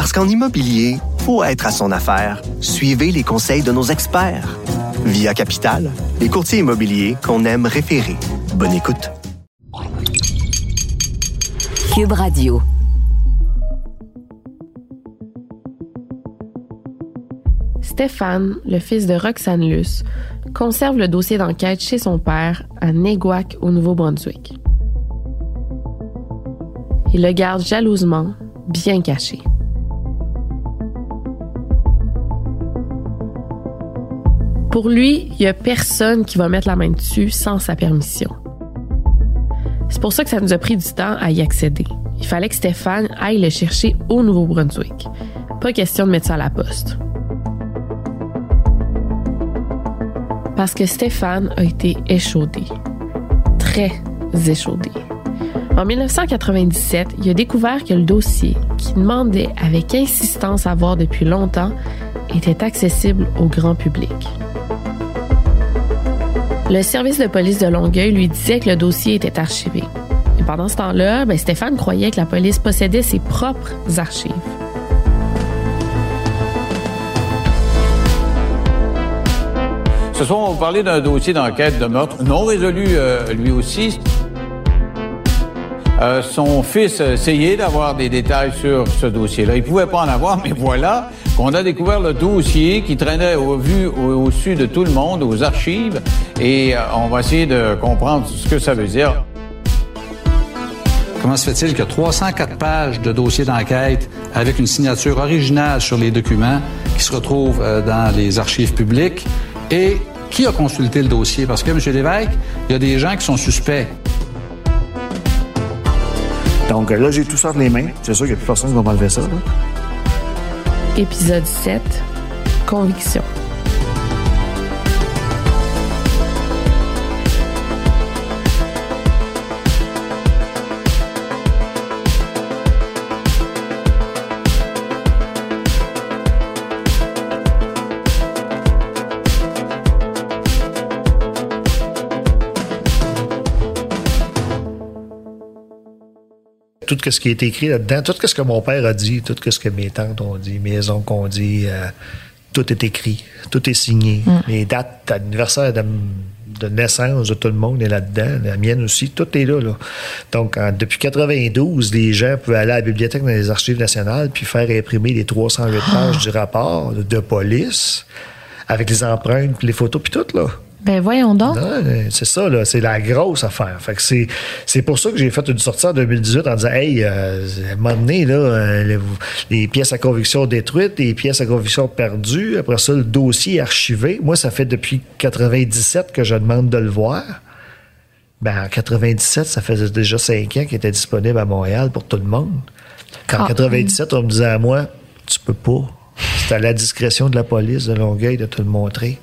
Parce qu'en immobilier, faut être à son affaire. Suivez les conseils de nos experts. Via Capital, les courtiers immobiliers qu'on aime référer. Bonne écoute. Cube Radio. Stéphane, le fils de Roxane Luce, conserve le dossier d'enquête chez son père à Neguac, au Nouveau-Brunswick. Il le garde jalousement, bien caché. Pour lui, il n'y a personne qui va mettre la main dessus sans sa permission. C'est pour ça que ça nous a pris du temps à y accéder. Il fallait que Stéphane aille le chercher au Nouveau-Brunswick. Pas question de mettre ça à la poste. Parce que Stéphane a été échaudé. Très échaudé. En 1997, il a découvert que le dossier, qu'il demandait avec insistance à voir depuis longtemps, était accessible au grand public. Le service de police de Longueuil lui disait que le dossier était archivé. Et pendant ce temps-là, ben, Stéphane croyait que la police possédait ses propres archives. Ce soir, on va parler d'un dossier d'enquête de meurtre non résolu euh, lui aussi. Euh, son fils essayait d'avoir des détails sur ce dossier-là. Il pouvait pas en avoir, mais voilà qu'on a découvert le dossier qui traînait au vu au-dessus de tout le monde, aux archives, et euh, on va essayer de comprendre ce que ça veut dire. Comment se fait-il que 304 pages de dossier d'enquête avec une signature originale sur les documents qui se retrouvent euh, dans les archives publiques? Et qui a consulté le dossier? Parce que, M. Lévesque, il y a des gens qui sont suspects. Donc là, j'ai tout ça entre les mains. C'est sûr qu'il n'y a plus personne qui va m'enlever ça. là. Épisode 7. Conviction. Tout ce qui été écrit là-dedans, tout ce que mon père a dit, tout ce que mes tantes ont dit, mes oncles ont dit, euh, tout est écrit, tout est signé. Les dates d'anniversaire de, de naissance de tout le monde est là-dedans, la mienne aussi, tout est là. là. Donc, en- depuis 92, les gens pouvaient aller à la bibliothèque dans les archives nationales puis faire imprimer les 308 pages du rapport de, de police avec les empreintes, puis les photos, puis tout, là. Ben voyons donc. Ouais, c'est ça, là. C'est la grosse affaire. Fait que c'est, c'est pour ça que j'ai fait une sortie en 2018 en disant, hey, euh, à un moment donné, là, euh, les, les pièces à conviction détruites, les pièces à conviction perdues. Après ça, le dossier est archivé. Moi, ça fait depuis 97 que je demande de le voir. Ben, en 97, ça faisait déjà cinq ans qu'il était disponible à Montréal pour tout le monde. Qu'en Ah. 97, on me disait à moi, tu peux pas. C'est à la discrétion de la police de Longueuil de te le montrer.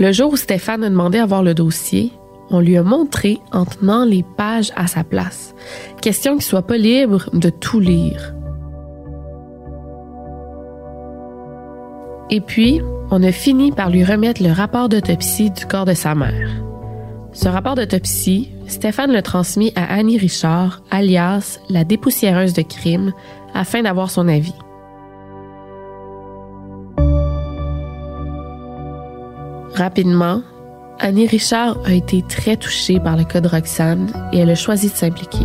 Le jour où Stéphane a demandé à voir le dossier, on lui a montré en tenant les pages à sa place. Question qu'il soit pas libre de tout lire. Et puis, on a fini par lui remettre le rapport d'autopsie du corps de sa mère. Ce rapport d'autopsie, Stéphane le transmis à Annie Richard, alias la dépoussiéreuse de crime, afin d'avoir son avis. Rapidement, Annie Richard a été très touchée par le cas de Roxane et elle a choisi de s'impliquer.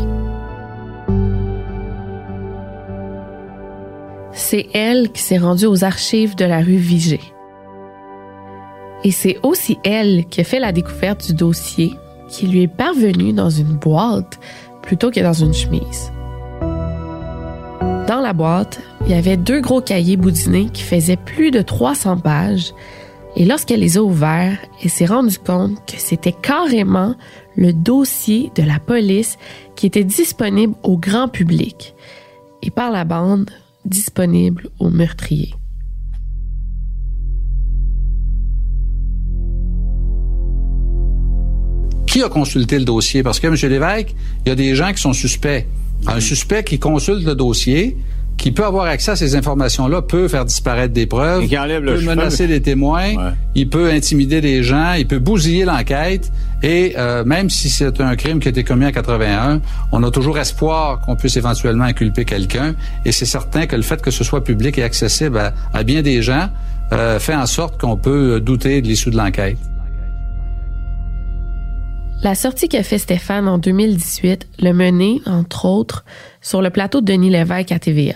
C'est elle qui s'est rendue aux archives de la rue Vigée. Et c'est aussi elle qui a fait la découverte du dossier qui lui est parvenu dans une boîte plutôt que dans une chemise. Dans la boîte, il y avait deux gros cahiers boudinés qui faisaient plus de 300 pages. Et lorsqu'elle les a ouverts, elle s'est rendue compte que c'était carrément le dossier de la police qui était disponible au grand public et par la bande disponible aux meurtriers. Qui a consulté le dossier? Parce que, M. Lévesque, il y a des gens qui sont suspects. Un suspect qui consulte le dossier, qui peut avoir accès à ces informations-là, peut faire disparaître des preuves, le peut cheveu. menacer des témoins, Ouais. il peut intimider des gens, il peut bousiller l'enquête. Et euh, même si c'est un crime qui a été commis en 81, on a toujours espoir qu'on puisse éventuellement inculper quelqu'un. Et c'est certain que le fait que ce soit public et accessible à, à bien des gens euh, fait en sorte qu'on peut douter de l'issue de l'enquête. La sortie qu'a fait Stéphane en 2018 le menait, entre autres, sur le plateau de Denis Lévesque à TVA.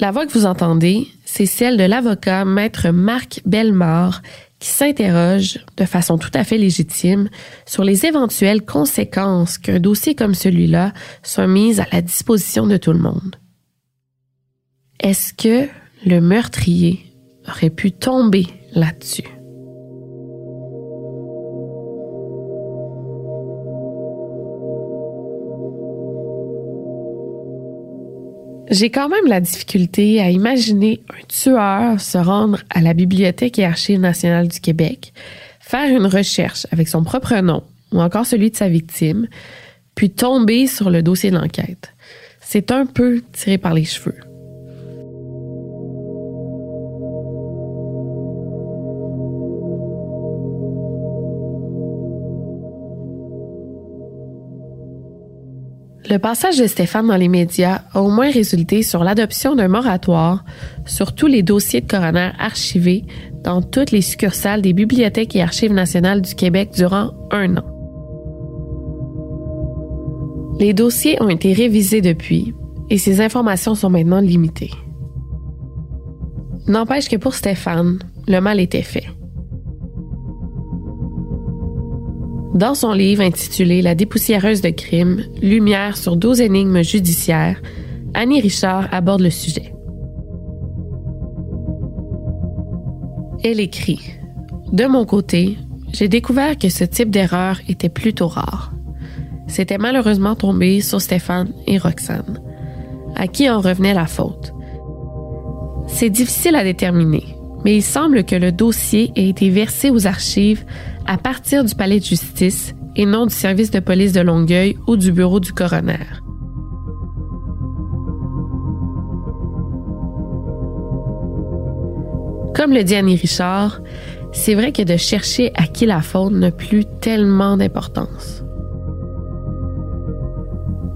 La voix que vous entendez, c'est celle de l'avocat maître Marc Bellemare qui s'interroge de façon tout à fait légitime sur les éventuelles conséquences qu'un dossier comme celui-là soit mis à la disposition de tout le monde. Est-ce que le meurtrier aurait pu tomber là-dessus? J'ai quand même la difficulté à imaginer un tueur se rendre à la Bibliothèque et Archives nationales du Québec, faire une recherche avec son propre nom ou encore celui de sa victime, puis tomber sur le dossier de l'enquête. C'est un peu tiré par les cheveux. Le passage de Stéphane dans les médias a au moins résulté sur l'adoption d'un moratoire sur tous les dossiers de coroner archivés dans toutes les succursales des bibliothèques et archives nationales du Québec durant un an. Les dossiers ont été révisés depuis et ces informations sont maintenant limitées. N'empêche que pour Stéphane, le mal était fait. Dans son livre intitulé La dépoussiéreuse de crimes, Lumière sur 12 énigmes judiciaires, Annie Richard aborde le sujet. Elle écrit De mon côté, j'ai découvert que ce type d'erreur était plutôt rare. C'était malheureusement tombé sur Stéphane et Roxane, à qui en revenait la faute. C'est difficile à déterminer, mais il semble que le dossier ait été versé aux archives à partir du palais de justice et non du service de police de Longueuil ou du bureau du coroner. Comme le dit Annie Richard, c'est vrai que de chercher à qui la faute n'a plus tellement d'importance.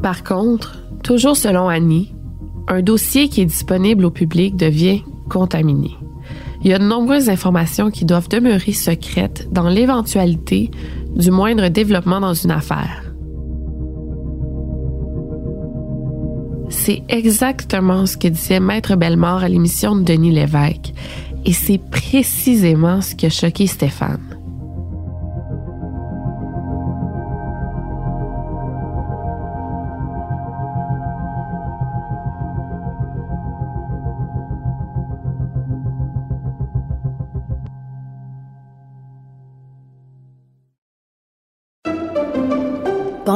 Par contre, toujours selon Annie, un dossier qui est disponible au public devient contaminé. Il y a de nombreuses informations qui doivent demeurer secrètes dans l'éventualité du moindre développement dans une affaire. C'est exactement ce que disait Maître Bellemare à l'émission de Denis Lévesque, et c'est précisément ce qui a choqué Stéphane.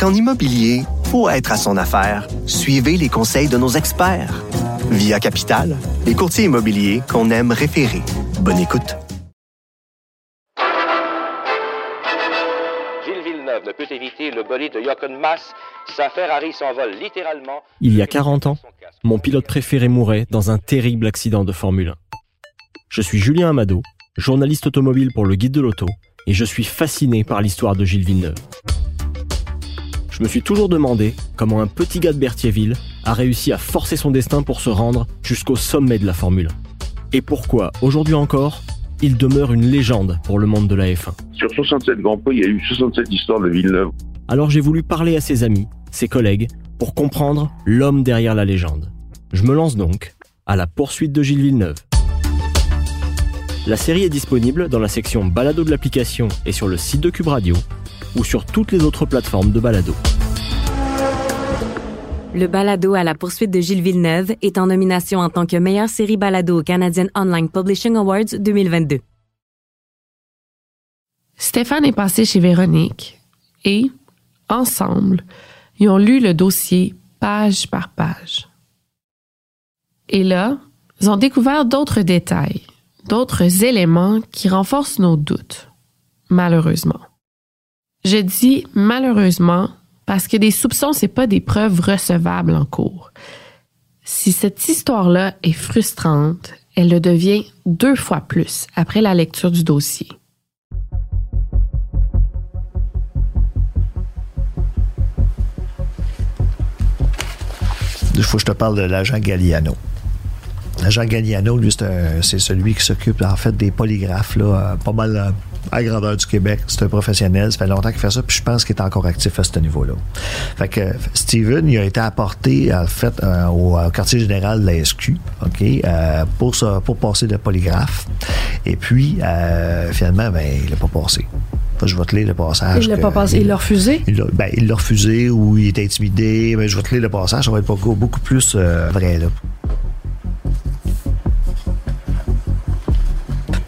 Qu'en immobilier, pour être à son affaire, suivez les conseils de nos experts. Via Capital, les courtiers immobiliers qu'on aime référer. Bonne écoute. Gilles Villeneuve ne peut éviter le bolide de Jochen Mass. Sa Ferrari s'envole littéralement. Il y a 40 ans, mon pilote préféré mourait dans un terrible accident de Formule 1. Je suis Julien Amado, journaliste automobile pour le Guide de l'Auto, et je suis fasciné par l'histoire de Gilles Villeneuve. Je me suis toujours demandé comment un petit gars de Berthierville a réussi à forcer son destin pour se rendre jusqu'au sommet de la Formule 1. Et pourquoi, aujourd'hui encore, il demeure une légende pour le monde de la F1. Sur 67 Grands Prix, il y a eu 67 histoires de Villeneuve. Alors j'ai voulu parler à ses amis, ses collègues, pour comprendre l'homme derrière la légende. Je me lance donc à la poursuite de Gilles Villeneuve. La série est disponible dans la section balado de l'application et sur le site de Cube Radio ou sur toutes les autres plateformes de balado. Le balado à la poursuite de Gilles Villeneuve est en nomination en tant que meilleure série balado au Canadian Online Publishing Awards 2022. Stéphane est passé chez Véronique et, ensemble, ils ont lu le dossier page par page. Et là, ils ont découvert d'autres détails, d'autres éléments qui renforcent nos doutes, malheureusement. Je dis malheureusement parce que des soupçons, c'est pas des preuves recevables en cours. Si cette histoire-là est frustrante, elle le devient deux fois plus après la lecture du dossier. Il faut que je te parle de l'agent Galliano. L'agent Galliano, lui, c'est celui qui s'occupe en fait des polygraphes, là, euh, pas mal euh, à grandeur du Québec. C'est un professionnel, ça fait longtemps qu'il fait ça, puis je pense qu'il est encore actif à ce niveau-là. Fait que euh, Steven, il a été apporté en fait euh, au, au quartier général de la SQ, OK, euh, pour, ça- pour passer le polygraphe. Et puis, euh, finalement, ben, il l'a pas passé. Je vais te lire le passage. Il l'a pas passé. Il l'a refusé? il l'a ben, il l'a refusé ou il était intimidé. Mais je vais te lire le passage, ça va être beaucoup, beaucoup plus euh, vrai. Là.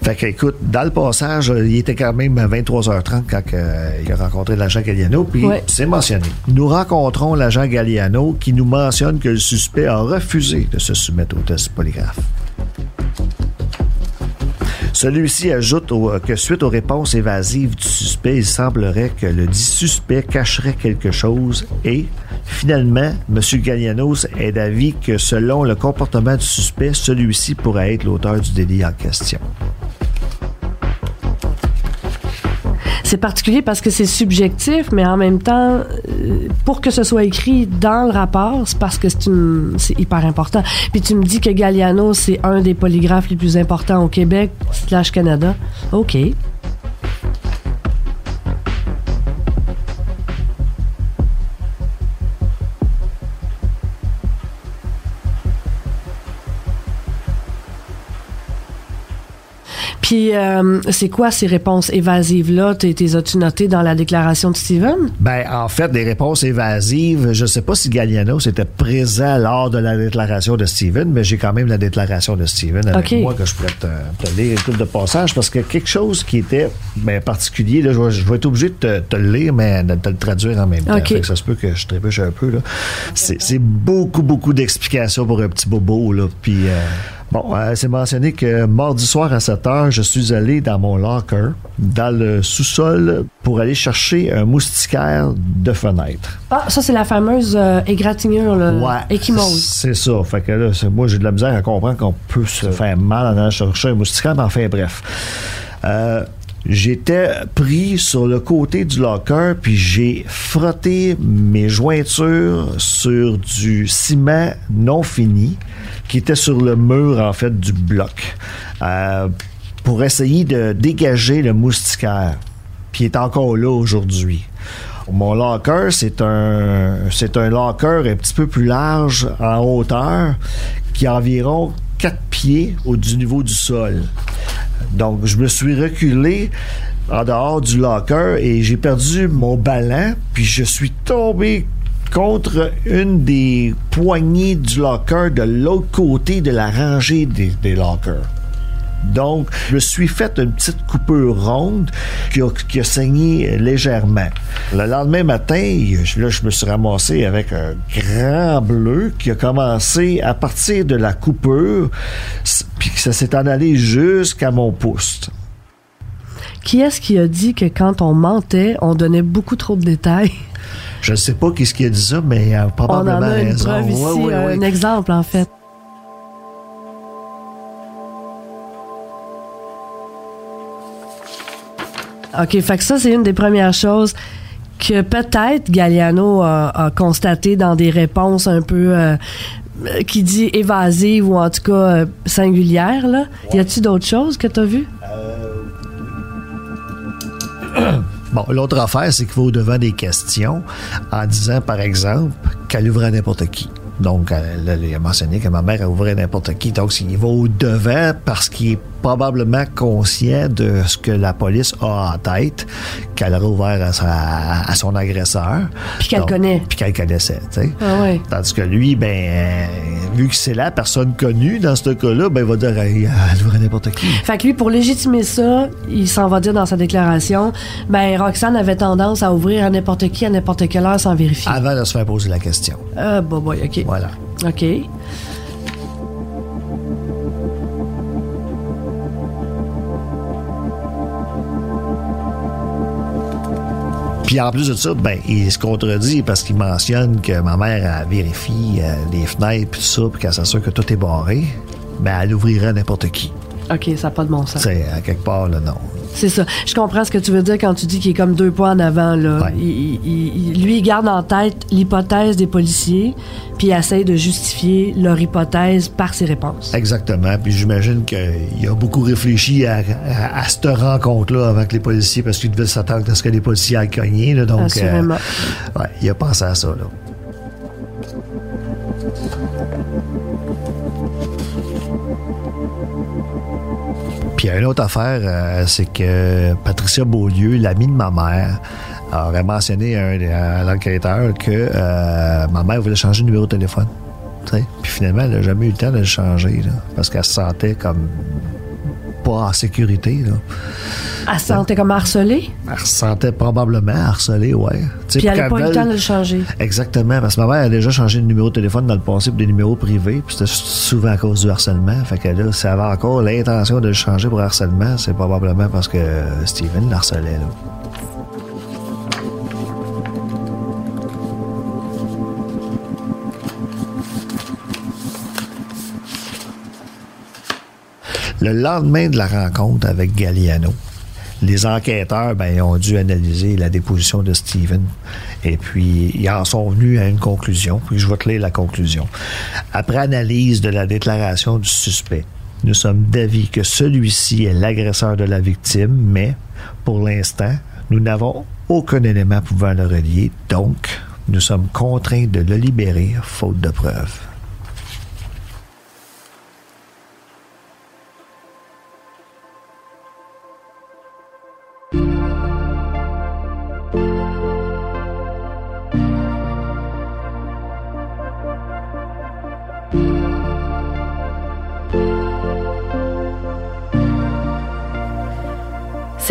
Fait que, écoute, dans le passage, euh, il était quand même à 23h30 quand euh, il a rencontré l'agent Galliano, puis Ouais. c'est mentionné. Nous rencontrons l'agent Galliano qui nous mentionne que le suspect a refusé de se soumettre au test polygraphe. Celui-ci ajoute au- que suite aux réponses évasives du suspect, il semblerait que le dit suspect cacherait quelque chose et, finalement, M. Gallianos est d'avis que selon le comportement du suspect, celui-ci pourrait être l'auteur du délit en question. C'est particulier parce que c'est subjectif, mais en même temps, euh, pour que ce soit écrit dans le rapport, c'est parce que c'est hyper important. Puis tu me dis que Galliano, c'est un des polygraphes les plus importants au Québec, slash Canada. OK. Puis, euh, c'est quoi ces réponses évasives-là? T'es- as-tu notées dans la déclaration de Steven? Ben, en fait, des réponses évasives, je ne sais pas si Galliano était présent lors de la déclaration de Steven, mais j'ai quand même la déclaration de Steven avec moi que je pourrais te, te lire tout de passage parce que quelque chose qui était ben, particulier, là, je, vais, je vais être obligé de te, te le lire, mais de te le traduire en même temps. OK. Fait que ça se peut que je trébuche un peu. là. C'est c'est beaucoup, beaucoup d'explications pour un petit bobo. Là. Puis, euh, bon, euh, c'est mentionné que mardi soir à 7 heures, je suis allé dans mon locker, dans le sous-sol, pour aller chercher un moustiquaire de fenêtre. Ah, ça, c'est la fameuse euh, égratignure, là. Ouais. C'est ça. Fait que là, moi, j'ai de la misère à comprendre qu'on peut se faire mal en allant chercher un moustiquaire, mais enfin, bref. Euh, J'étais pris sur le côté du locker, puis j'ai frotté mes jointures sur du ciment non fini qui était sur le mur, en fait, du bloc, euh, pour essayer de dégager le moustiquaire. Il est encore là aujourd'hui. Mon locker, c'est un, c'est un locker un petit peu plus large en hauteur, qui a environ 4 pieds au du niveau du sol. Donc, je me suis reculé en dehors du locker et j'ai perdu mon ballon, puis je suis tombé contre une des poignées du locker de l'autre côté de la rangée des lockers. Donc, je me suis fait une petite coupure ronde qui a, qui a saigné légèrement. Le lendemain matin, là, je me suis ramassé avec un grand bleu qui a commencé à partir de la coupure, puis ça s'est en allé jusqu'à mon pouce. Qui est-ce qui a dit que quand on mentait, on donnait beaucoup trop de détails? Je ne sais pas qui ce qui a dit ça, mais il a On probablement en a une raison. preuve ici, Ouais, ouais, ouais. un exemple, en fait. OK, fait que ça, c'est une des premières choses que peut-être Galliano a, a constaté dans des réponses un peu euh, qui dit évasives ou en tout cas euh, singulières. Là. Y a-t-il d'autres choses que tu as vues? Bon, l'autre affaire, c'est qu'il va au-devant des questions en disant, par exemple, qu'elle ouvrait à n'importe qui. Donc, elle, a mentionné que ma mère ouvert n'importe qui. Donc, il va au-devant parce qu'il est probablement conscient de ce que la police a en tête, qu'elle aurait ouvert à, sa- à son agresseur. Puis qu'elle connaît. Puis qu'elle connaissait, tu sais. Ah ouais. Tandis que lui, ben, euh, vu que c'est la personne connue dans ce cas-là, ben, il va dire, Hey, elle ouvrait à n'importe qui. Fait que lui, pour légitimer ça, il s'en va dire dans sa déclaration, ben Roxane avait tendance à ouvrir à n'importe qui, à n'importe quelle heure sans vérifier. Avant de se faire poser la question. Ah, bah, bah, OK. Voilà. OK. Puis en plus de ça, ben, il se contredit parce qu'il mentionne que ma mère vérifie euh, les fenêtres puis tout ça, puis qu'elle s'assure que tout est barré. Ben, elle ouvrirait n'importe qui. OK, ça n'a pas de bon sens. C'est à quelque part, là, non. C'est ça. Je comprends ce que tu veux dire quand tu dis qu'il est comme deux points en avant. Là. Il- il- il- lui, il garde en tête l'hypothèse des policiers, puis il essaye de justifier leur hypothèse par ses réponses. Exactement. Puis j'imagine qu'il a beaucoup réfléchi à, à- à cette rencontre-là que les policiers, parce qu'il devait s'attendre à ce que les policiers aillent cogner. Là, donc, euh, Assurément. ouais, il a pensé à ça. Là. Une autre affaire, euh, c'est que Patricia Beaulieu, l'amie de ma mère, aurait mentionné à, à l'enquêteur que euh, ma mère voulait changer de numéro de téléphone. Puis finalement, elle n'a jamais eu le temps de le changer, là, parce qu'elle se sentait comme pas en sécurité. Là. Elle se sentait comme harcelée, Elle se sentait probablement harcelée, ouais. Tu sais, puis elle n'a pour pas eu le temps de le changer. Exactement, parce que ma mère a déjà changé de numéro de téléphone dans le passé pour des numéros privés, puis c'était souvent à cause du harcèlement. Fait que là, si elle avait encore l'intention de le changer pour harcèlement, c'est probablement parce que Steven l'harcelait, là. Le lendemain de la rencontre avec Galliano, les enquêteurs ben, ont dû analyser la déposition de Steven et puis ils en sont venus à une conclusion. Puis je vais te lire la conclusion. Après analyse de la déclaration du suspect, nous sommes d'avis que celui-ci est l'agresseur de la victime, mais pour l'instant, nous n'avons aucun élément pouvant le relier, donc nous sommes contraints de le libérer faute de preuves.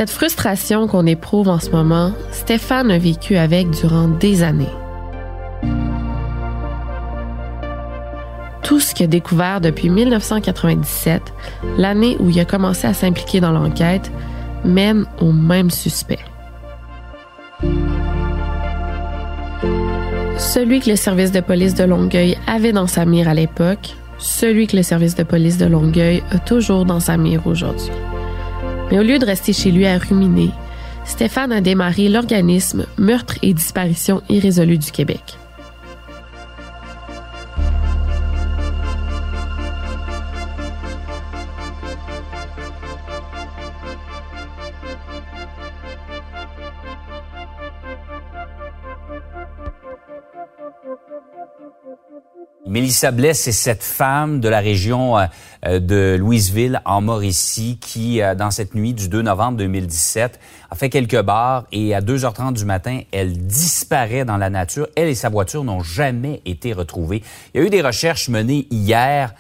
Cette frustration qu'on éprouve en ce moment, Stéphane a vécu avec durant des années. Tout ce qu'il a découvert depuis 1997, l'année où il a commencé à s'impliquer dans l'enquête, mène au même suspect. Celui que le service de police de Longueuil avait dans sa mire à l'époque, celui que le service de police de Longueuil a toujours dans sa mire aujourd'hui. Mais au lieu de rester chez lui à ruminer, Stéphane a démarré l'organisme Meurtre et disparition irrésolue du Québec. Mélissa Blais, c'est cette femme de la région euh, euh, de Louisville, en Mauricie, qui, euh, dans cette nuit du 2 novembre 2017, a fait quelques bars et à 2h30 du matin, elle disparaît dans la nature. Elle et sa voiture n'ont jamais été retrouvées. Il y a eu des recherches menées hier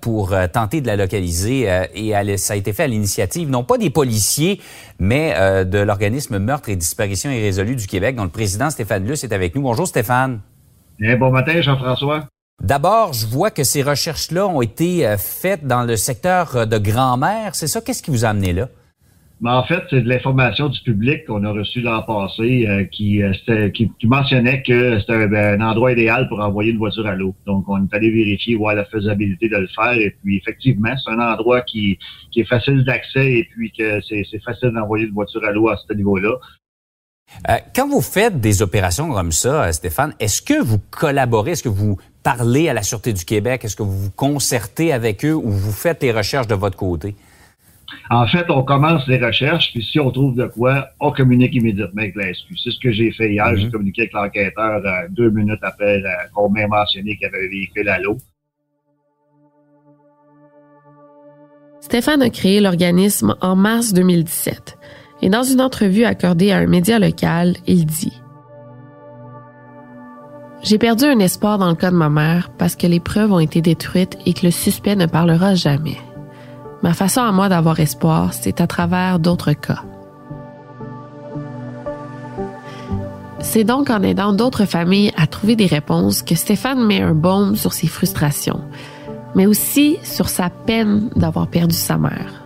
pour tenter de la localiser et ça a été fait à l'initiative, non pas des policiers, mais de l'organisme Meurtre et disparition irrésolue du Québec, dont le président Stéphane Luce est avec nous. Bonjour Stéphane. Bien, bon matin, Jean-François. D'abord, je vois que ces recherches-là ont été euh, faites dans le secteur euh, de grand-mère. C'est ça? Qu'est-ce qui vous a amené là? Mais en fait, c'est de l'information du public qu'on a reçue l'an passé euh, qui, euh, c'était- qui, qui mentionnait que c'était un, ben, un endroit idéal pour envoyer une voiture à l'eau. Donc, on est allé vérifier, voir la faisabilité de le faire. Et puis, effectivement, c'est un endroit qui, qui est facile d'accès et puis que c'est facile d'envoyer une voiture à l'eau à ce niveau-là. Euh, quand vous faites des opérations comme ça, Stéphane, est-ce que vous collaborez, est-ce que vous parlez à la Sûreté du Québec, est-ce que vous vous concertez avec eux ou vous faites les recherches de votre côté? En fait, on commence les recherches, puis si on trouve de quoi, on communique immédiatement avec la SQ. C'est ce que j'ai fait hier. J'ai communiqué avec l'enquêteur euh, deux minutes après euh, qu'on m'ait mentionné qu'il avait véhicule à l'eau. Stéphane a créé l'organisme en mars 2017 et dans une entrevue accordée à un média local, il dit J'ai perdu un espoir dans le cas de ma mère parce que les preuves ont été détruites et que le suspect ne parlera jamais. Ma façon à moi d'avoir espoir, c'est à travers d'autres cas. C'est donc en aidant d'autres familles à trouver des réponses que Stéphane met un baume sur ses frustrations, mais aussi sur sa peine d'avoir perdu sa mère.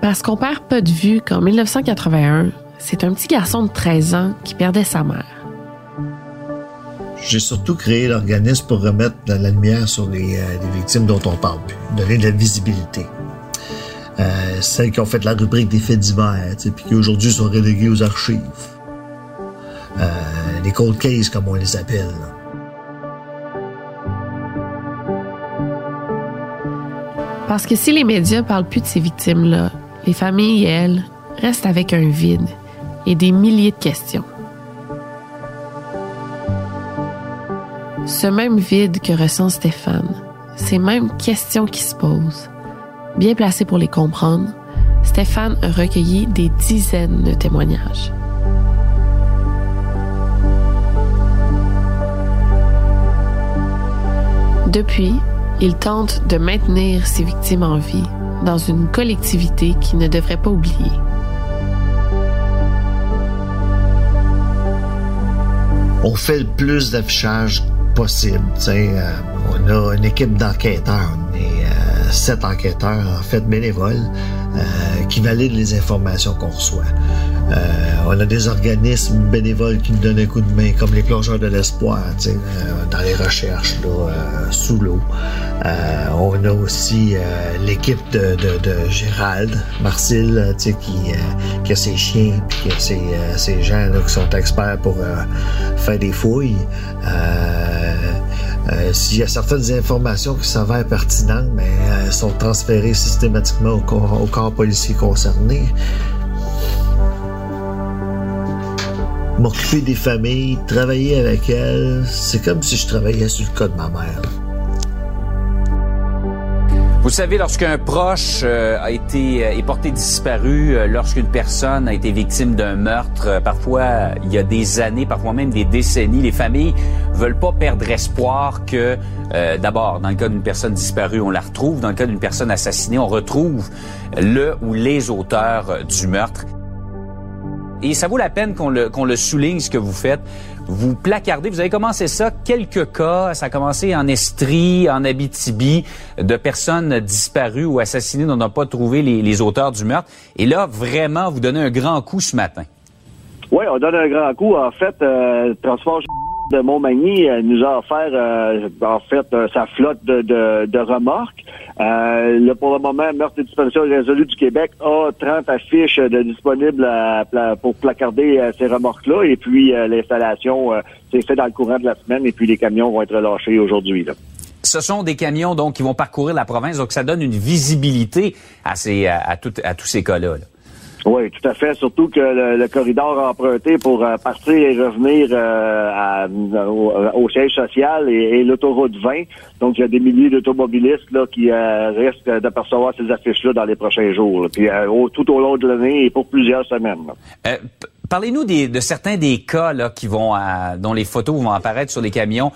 Parce qu'on perd pas de vue qu'en 1981, c'est un petit garçon de 13 ans qui perdait sa mère. J'ai surtout créé l'organisme pour remettre de la lumière sur les, euh, les victimes dont on parle plus, donner de la visibilité. Euh, celles qui ont fait la rubrique des faits divers, puis qui aujourd'hui sont reléguées aux archives. Euh, les cold cases, comme on les appelle. Parce que si les médias parlent plus de ces victimes-là, les familles, elles, restent avec un vide et des milliers de questions. Ce même vide que ressent Stéphane, ces mêmes questions qui se posent, bien placé pour les comprendre, Stéphane a recueilli des dizaines de témoignages. Depuis, il tente de maintenir ses victimes en vie dans une collectivité qui ne devrait pas oublier. On fait le plus d'affichage possible. Euh, on a une équipe d'enquêteurs. Est euh, sept enquêteurs, en fait, bénévoles, euh, qui valident les informations qu'on reçoit. Euh, on a des organismes bénévoles qui nous donnent un coup de main, comme les plongeurs de l'espoir, euh, dans les recherches euh, sous l'eau. On a aussi l'équipe de, Gérald Marcil, tu sais, qui, a ses chiens, puis qui a ses, gens qui sont experts pour faire des fouilles. S'il y a certaines informations qui s'avèrent pertinentes, mais elles sont transférées systématiquement au corps policier concerné. M'occuper des familles, travailler avec elles, c'est comme si je travaillais sur le cas de ma mère. Vous savez, lorsqu'un proche euh, a été euh, est porté disparu, euh, lorsqu'une personne a été victime d'un meurtre, parfois il y a des années, parfois même des décennies, les familles veulent pas perdre espoir que, d'abord, dans le cas d'une personne disparue, on la retrouve. Dans le cas d'une personne assassinée, on retrouve le ou les auteurs du meurtre. Et ça vaut la peine qu'on le, souligne, ce que vous faites. Vous placardez, vous avez commencé ça, quelques cas, ça a commencé en Estrie, en Abitibi, de personnes disparues ou assassinées dont on n'a pas trouvé les, les auteurs du meurtre. Et là, vraiment, vous donnez un grand coup ce matin. Oui, on donne un grand coup. En fait, euh, Transport de Montmagny euh, nous a offert, euh, en fait, euh, sa flotte de, de, de remorques. Euh, là, pour le moment, Meurtre et disparition résolue du Québec a 30 affiches de disponibles pla- pour placarder euh, ces remorques-là. Et puis, euh, l'installation, euh, c'est fait dans le courant de la semaine. Et puis, les camions vont être relâchés aujourd'hui. Ce sont des camions donc qui vont parcourir la province, donc ça donne une visibilité à ces à, à tout- à tous ces cas-là. là. Oui, tout à fait. Surtout que le, le corridor emprunté pour euh, partir et revenir euh, à- au, au siège social et, l'autoroute 20. Donc, il y a des milliers d'automobilistes là qui euh, risquent d'apercevoir ces affiches-là dans les prochains jours. là. Puis euh, au- tout au long de l'année et pour plusieurs semaines. Euh, Parlez-nous de certains des cas là, qui vont à- dont les photos vont apparaître sur les camions.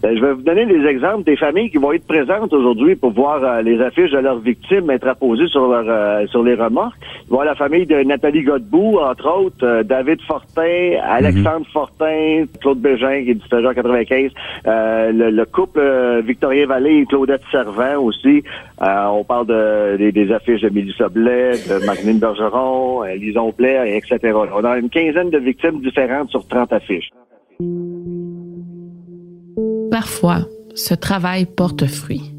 Ben, je vais vous donner des exemples des familles qui vont être présentes aujourd'hui pour voir euh, les affiches de leurs victimes être apposées sur leur, euh, sur les remorques. Avoir la famille de Nathalie Godbout, entre autres, euh, David Fortin, Alexandre Fortin, Claude Bégin, qui est disparu en 95, euh, le, le couple Victorien Vallée et Claudette Servant aussi. Euh, on parle de, des, des affiches de Mélissa Blais, de Marine Bergeron, Lison Blais, etc. On a une quinzaine de victimes différentes sur 30 affiches. Parfois, ce travail porte fruit.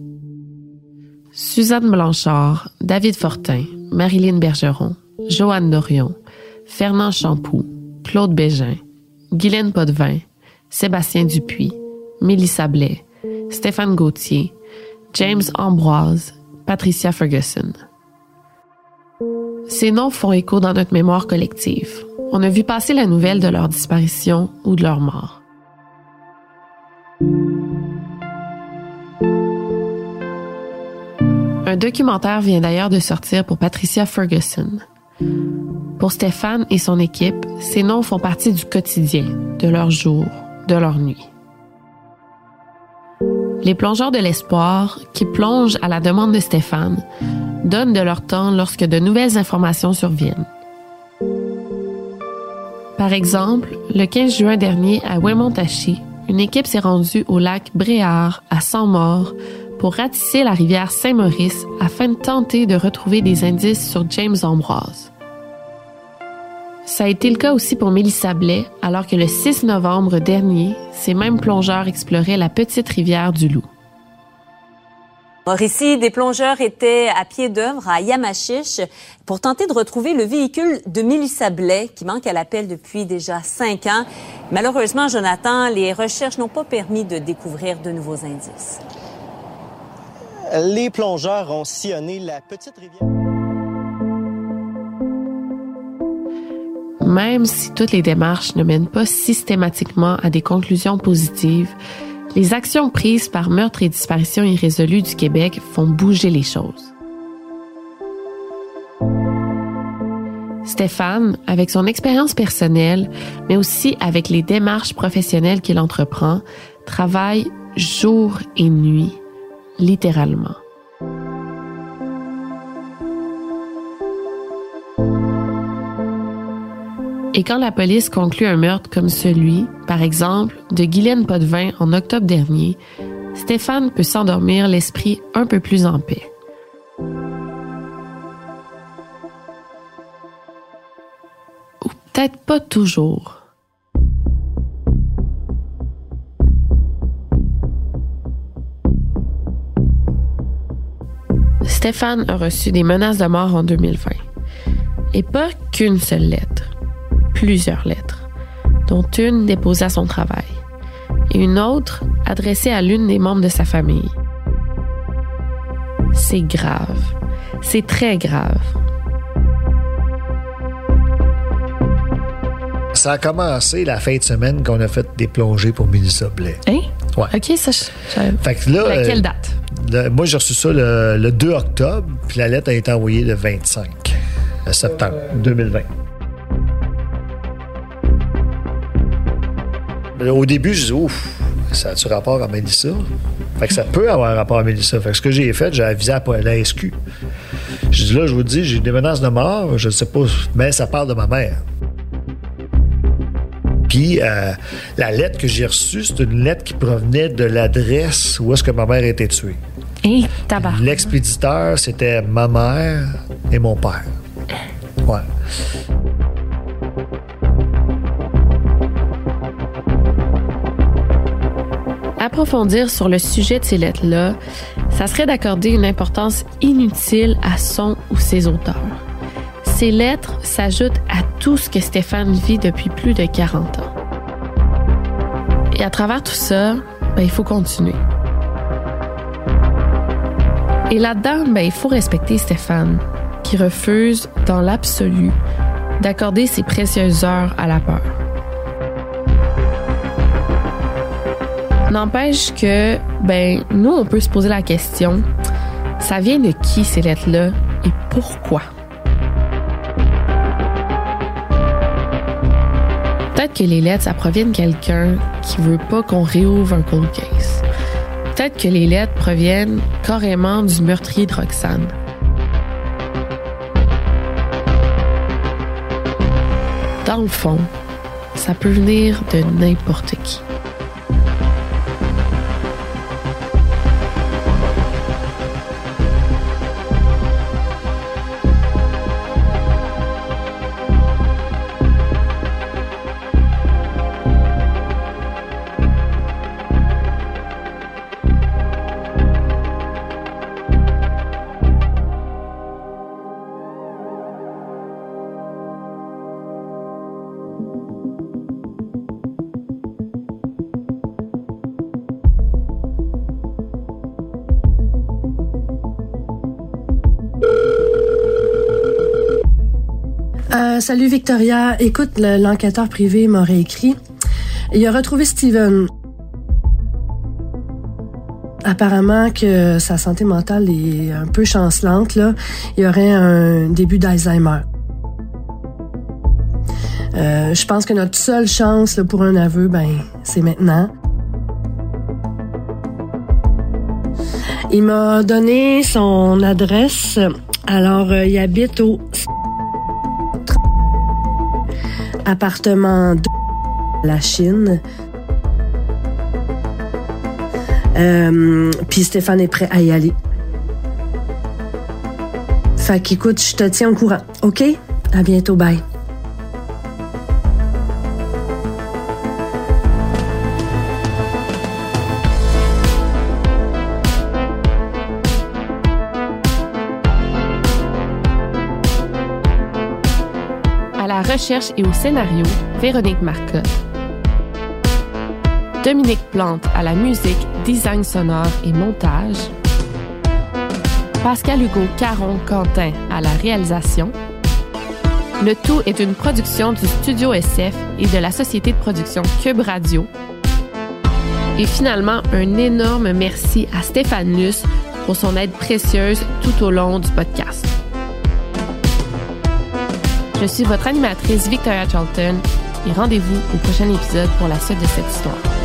Suzanne Blanchard, David Fortin, Marilyn Bergeron, Joanne Dorion, Fernand Champoux, Claude Bégin, Guylaine Potvin, Sébastien Dupuis, Mélissa Blais, Stéphane Gauthier, James Ambroise, Patricia Ferguson. Ces noms font écho dans notre mémoire collective. On a vu passer la nouvelle de leur disparition ou de leur mort. Un documentaire vient d'ailleurs de sortir pour Patricia Ferguson. Pour Stéphane et son équipe, ces noms font partie du quotidien, de leur jour, de leur nuit. Les plongeurs de l'espoir, qui plongent à la demande de Stéphane, donnent de leur temps lorsque de nouvelles informations surviennent. Par exemple, le 15 juin dernier à Wemontachi, une équipe s'est rendue au lac Bréard, à 100 morts, pour ratisser la rivière Saint-Maurice afin de tenter de retrouver des indices sur James Ambroise. Ça a été le cas aussi pour Mélissa Blais, alors que le 6 novembre dernier, ces mêmes plongeurs exploraient la petite rivière du Loup. Ici, des plongeurs étaient à pied d'œuvre à Yamachiche pour tenter de retrouver le véhicule de Mélissa Blais qui manque à l'appel depuis déjà cinq ans. Malheureusement, Jonathan, les recherches n'ont pas permis de découvrir de nouveaux indices. Les plongeurs ont sillonné la petite rivière. Même si toutes les démarches ne mènent pas systématiquement à des conclusions positives, les actions prises par Meurtre et Disparition irrésolue du Québec font bouger les choses. Stéphane, avec son expérience personnelle, mais aussi avec les démarches professionnelles qu'il entreprend, travaille jour et nuit, littéralement. Et quand la police conclut un meurtre comme celui, par exemple, de Guylaine Potvin en octobre dernier, Stéphane peut s'endormir l'esprit un peu plus en paix. Ou peut-être pas toujours. Stéphane a reçu des menaces de mort en 2020. Et pas qu'une seule lettre, plusieurs lettres, dont une déposée à son travail et une autre adressée à l'une des membres de sa famille. C'est grave. C'est très grave. Ça a commencé la fin de semaine qu'on a fait des plongées pour Mélissa Blais. Hein? Ouais. OK, ça, je... Fait que là, Laquelle euh, date? Le- moi, j'ai reçu ça le, le 2 octobre, puis la lettre a été envoyée le 25 septembre 2020. Mais Au début, je disais, ouf, ça a-tu rapport à Mélissa? Fait que ça peut avoir rapport à Mélissa. Fait que ce que j'ai fait, j'ai avisé à la SQ. Je dis là, je vous dis, j'ai des menaces de mort, je ne sais pas, mais ça parle de ma mère. Puis euh, la lettre que j'ai reçue, c'est une lettre qui provenait de l'adresse où est-ce que ma mère a été tuée. Et. L'expéditeur, c'était ma mère et mon père. Ouais. Approfondir sur le sujet de ces lettres-là, ça serait d'accorder une importance inutile à son ou ses auteurs. Ces lettres s'ajoutent à tout ce que Stéphane vit depuis plus de 40 ans. Et à travers tout ça, ben, il faut continuer. Et là-dedans, ben, il faut respecter Stéphane, qui refuse, dans l'absolu, d'accorder ses précieuses heures à la peur. N'empêche que, ben, nous, on peut se poser la question, ça vient de qui ces lettres-là et pourquoi? Peut-être que les lettres, ça provient de quelqu'un qui veut pas qu'on réouvre un cold case. Peut-être que les lettres proviennent carrément du meurtrier de Roxane. Dans le fond, ça peut venir de n'importe qui. Salut Victoria. Écoute, le- l'enquêteur privé m'a réécrit. Il a retrouvé Steven. Apparemment que sa santé mentale est un peu chancelante. Il aurait un début d'Alzheimer. Euh, je pense que notre seule chance pour un aveu, ben, c'est maintenant. Il m'a donné son adresse. Alors, euh, il habite au appartement de la Chine. Euh, Puis Stéphane est prêt à y aller. Fait qu'écoute, je te tiens au courant, OK? À bientôt, bye. Recherche et au scénario, Véronique Marcotte. Dominique Plante à la musique, design sonore et montage. Pascal Hugo Caron Quentin à la réalisation. Le tout est une production du Studio SF et de la société de production Cube Radio. Et finalement, un énorme merci à Stéphane Luce pour son aide précieuse tout au long du podcast. Je suis votre animatrice Victoria Charlton et rendez-vous au prochain épisode pour la suite de cette histoire.